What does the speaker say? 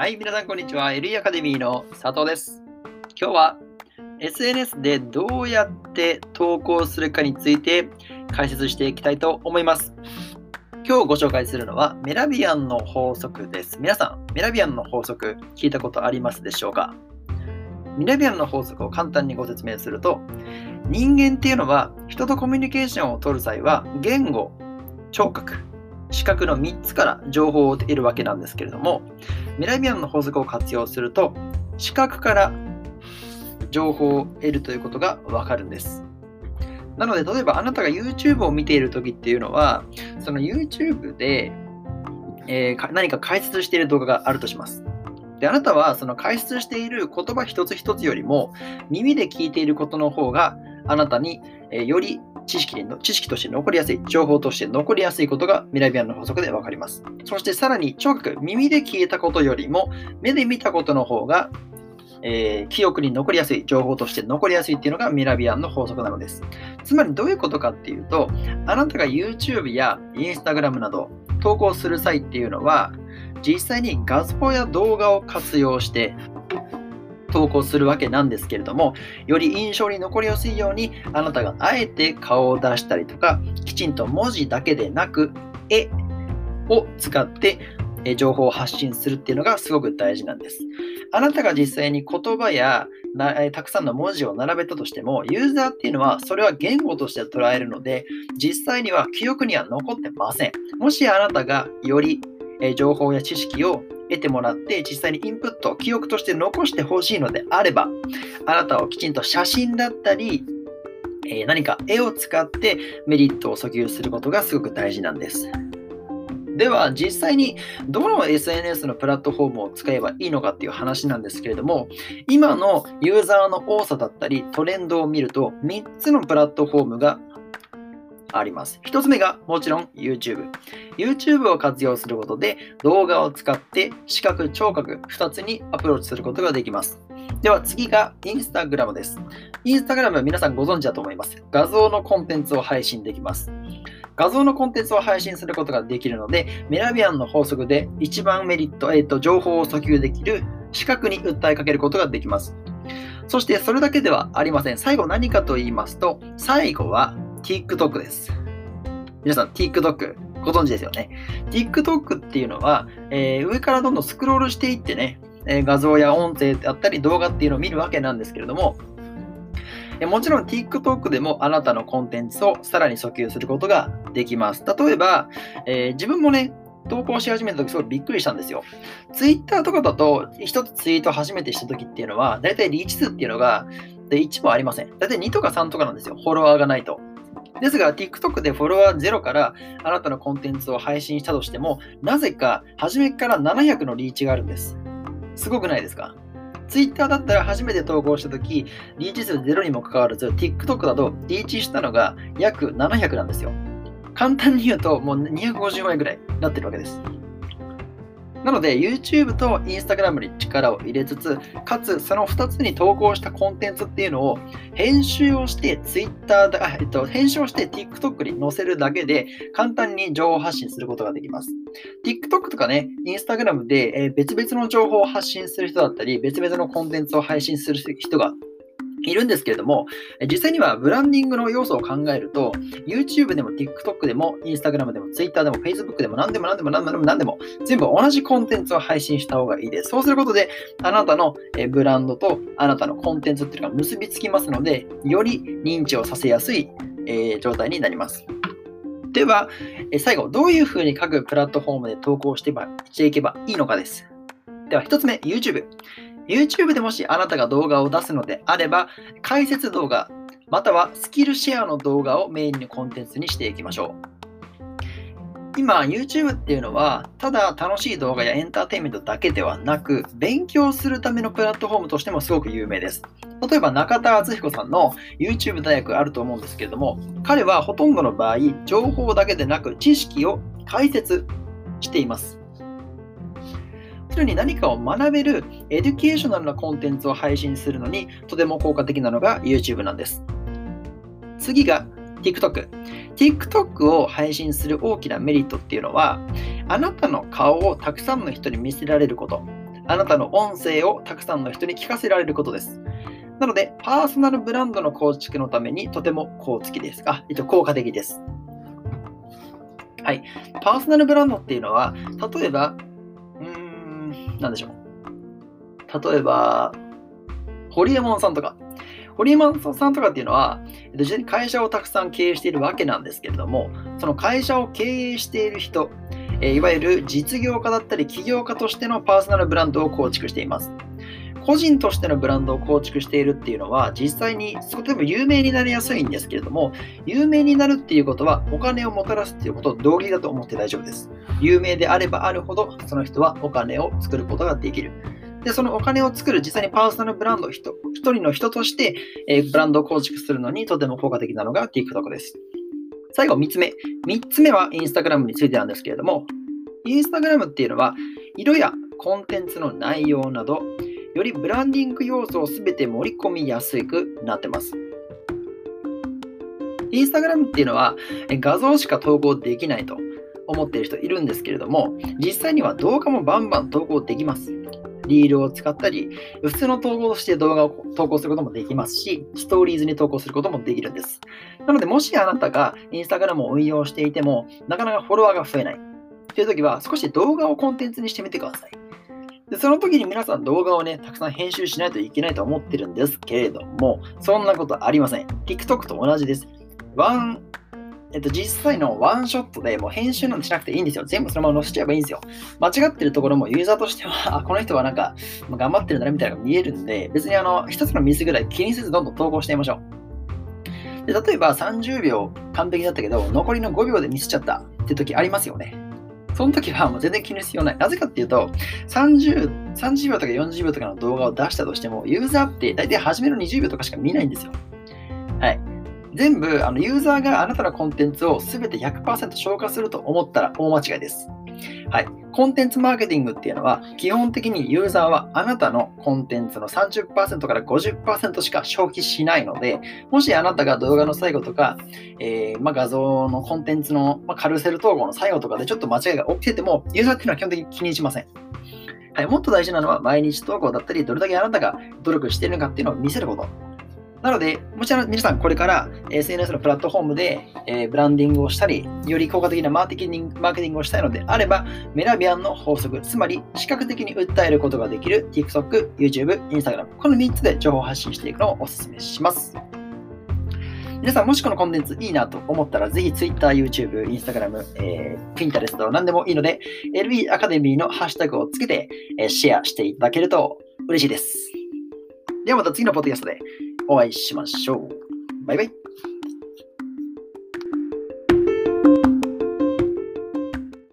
はい、皆さんこんにちは。LE アカデミーの佐藤です。今日は SNS でどうやって投稿するかについて解説していきたいと思います。今日ご紹介するのはメラビアンの法則です。皆さん、メラビアンの法則聞いたことありますでしょうか？メラビアンの法則を簡単にご説明すると、人間っていうのは人とコミュニケーションを取る際は言語、聴覚、視覚の3つから情報を得るわけなんですけれども、メラビアンの法則を活用すると、視覚から情報を得るということがわかるんです。なので、例えばあなたが YouTube を見ているときっていうのは、その YouTube で、えー何か解説している動画があるとします。で、あなたはその解説している言葉一つ一つよりも、耳で聞いていることの方があなたに、えーより知識に知識として残りやすい、情報として残りやすいことがミラビアンの法則でわかります。そしてさらに聴覚、耳で聞いたことよりも目で見たことの方が、えー記憶に残りやすい、情報として残りやすいっていうのがミラビアンの法則なのです。つまりどういうことかっていうと、あなたが YouTube や Instagram など投稿する際っていうのは、実際に画像や動画を活用して投稿するわけなんですけれども、より印象に残りやすいように、あなたがあえて顔を出したりとか、きちんと文字だけでなく、絵を使って情報を発信するっていうのがすごく大事なんです。あなたが実際に言葉やたくさんの文字を並べたとしても、ユーザーっていうのはそれは言語として捉えるので、実際には記憶には残ってません。もしあなたがより情報や知識を得てもらって実際にインプット、記憶として残してほしいのであれば、あなたをきちんと写真だったり、え何か絵を使ってメリットを訴求することがすごく大事なんです。では実際にどの SNS のプラットフォームを使えばいいのかっていう話なんですけれども今のユーザーの多さだったりトレンドを見ると3つのプラットフォームがあります。1つ目がもちろん YouTube。YouTube を活用することで動画を使って視覚、聴覚2つにアプローチすることができます。では次が Instagram です。Instagram 皆さんご存知だと思います。画像のコンテンツを配信できます。画像のコンテンツを配信することができるので、メラビアンの法則で一番メリット、えーと情報を訴求できる視覚に訴えかけることができます。そしてそれだけではありません。最後何かと言いますと、最後は TikTok です。皆さん TikTok ご存知ですよね？TikTok っていうのは、えー上からどんどんスクロールしていってね、え画像や音声だったり動画っていうのを見るわけなんですけれども、えもちろん TikTok でもあなたのコンテンツをさらに訴求することができます。例えば、えー自分もね、投稿し始めた時すごいびっくりしたんですよ。Twitter とかだと、一つツイート初めてした時っていうのは、だいたいリーチ数っていうのがで1もありません。だいたい2とか3とかなんですよ。フォロワーがないと。ですが、TikTok でフォロワーゼロからあなたのコンテンツを配信したとしても、なぜか初めから700のリーチがあるんです。すごくないですか？Twitter だったら初めて投稿したとき、リーチ数ゼロにもかかわらず、TikTok だとリーチしたのが約700なんですよ。簡単に言うと、もう250万円ぐらいになってるわけです。なので、YouTube と Instagram に力を入れつつ、かつその2つに投稿したコンテンツっていうのを編集をして Twitter だ、えっと、編集をして TikTok に載せるだけで簡単に情報発信することができます。TikTok とかね、Instagram で、別々の情報を発信する人だったり、別々のコンテンツを配信する人がいるんですけれども、実際にはブランディングの要素を考えると、YouTube でも TikTok でも Instagram でも Twitter でも Facebook でも何でも何でも何でも何でも全部同じコンテンツを配信した方がいいです。そうすることで、あなたのブランドとあなたのコンテンツっていうのが結びつきますので、より認知をさせやすい、え状態になります。では、最後、どういうふうに各プラットフォームで投稿していけばいいのかです。では、1つ目、YouTube。YouTube でもしあなたが動画を出すのであれば、解説動画、またはスキルシェアの動画をメインのコンテンツにしていきましょう。今、YouTube っていうのは、ただ楽しい動画やエンターテインメントだけではなく、勉強するためのプラットフォームとしてもすごく有名です。例えば、中田敦彦さんの YouTube 大学あると思うんですけれども、彼はほとんどの場合、情報だけでなく知識を解説しています。常に何かを学べる educational なコンテンツを配信するのにとても効果的なのが YouTube なんです。次が TikTok。TikTok を配信する大きなメリットっていうのは、あなたの顔をたくさんの人に見せられること。あなたの音声をたくさんの人に聞かせられることです。なので、パーソナルブランドの構築のためにとても効果です。あ、えっと、効果的です。はい。パーソナルブランドっていうのは、例えば、なんでしょう。例えば、ホリエモンさんとか。ホリエモンさんとかっていうのは、実際に会社をたくさん経営しているわけなんですけれども、その会社を経営している人、いわゆる実業家だったり起業家としてのパーソナルブランドを構築しています。個人としてのブランドを構築しているっていうのは、実際にとても有名になりやすいんですけれども、有名になるっていうことは、お金をもたらすっていうことと同義だと思って大丈夫です。有名であればあるほど、その人はお金を作ることができる。で、そのお金を作る、実際にパーソナルブランド、一人の人として、えー、ブランドを構築するのにとても効果的なのが TikTok です。最後、3つ目。3つ目は Instagram についてなんですけれども、Instagram っていうのは、色やコンテンツの内容など、よりブランディング要素をすべて盛り込みやすくなってます。インスタグラムっていうのは画像しか投稿できないと思っている人いるんですけれども、実際には動画もバンバン投稿できます。リールを使ったり、普通の投稿として動画を投稿することもできますし、ストーリーズに投稿することもできるんです。なので、もしあなたがインスタグラムを運用していても、なかなかフォロワーが増えない。という時は、少し動画をコンテンツにしてみてください。でその時に皆さん動画をね、たくさん編集しないといけないと思ってるんですけれども、そんなことありません。TikTok と同じです。ワン、えっと、実際のワンショットでもう編集なんてしなくていいんですよ。全部そのまま載せちゃえばいいんですよ。間違ってるところもユーザーとしては、この人はなんか頑張ってるんだねみたいなのが見えるんで、別にあの、一つのミスぐらい気にせずどんどん投稿してみましょう。で例えば30秒完璧だったけど、残りの5秒でミスっちゃったって時ありますよね。その時はもう全然気にする必要ない。なぜかっていうと、30, 30秒とか40秒とかの動画を出したとしても、ユーザーって大体初めの20秒とかしか見ないんですよ。はい。全部、あのユーザーがあなたのコンテンツを全て100%消化すると思ったら大間違いです。はい。コンテンツマーケティングっていうのは、基本的にユーザーはあなたのコンテンツの30%から50%しか消費しないので、もしあなたが動画の最後とか、えー、まあ、画像のコンテンツの、まあ、カルセル統合の最後とかでちょっと間違いが起きてても、ユーザーっていうのは基本的に気にしません。はい、もっと大事なのは毎日投稿だったり、どれだけあなたが努力しているのかっていうのを見せること。なので、もちろん皆さんこれから SNS のプラットフォームで、えー、ブランディングをしたり、より効果的なマーケティングマーケティングをしたいのであれば、メラビアンの法則、つまり視覚的に訴えることができる TikTok、YouTube、Instagram、この3つで情報発信していくのをお勧めします。皆さん、もしこのコンテンツいいなと思ったら、ぜひ Twitter、YouTube、Instagram、えー、Pinterest 何でもいいので、LB アカデミーのハッシュタグをつけて、えー、シェアしていただけると嬉しいです。ではまた次のポッドキャストでお会いしましょう。バイバイ。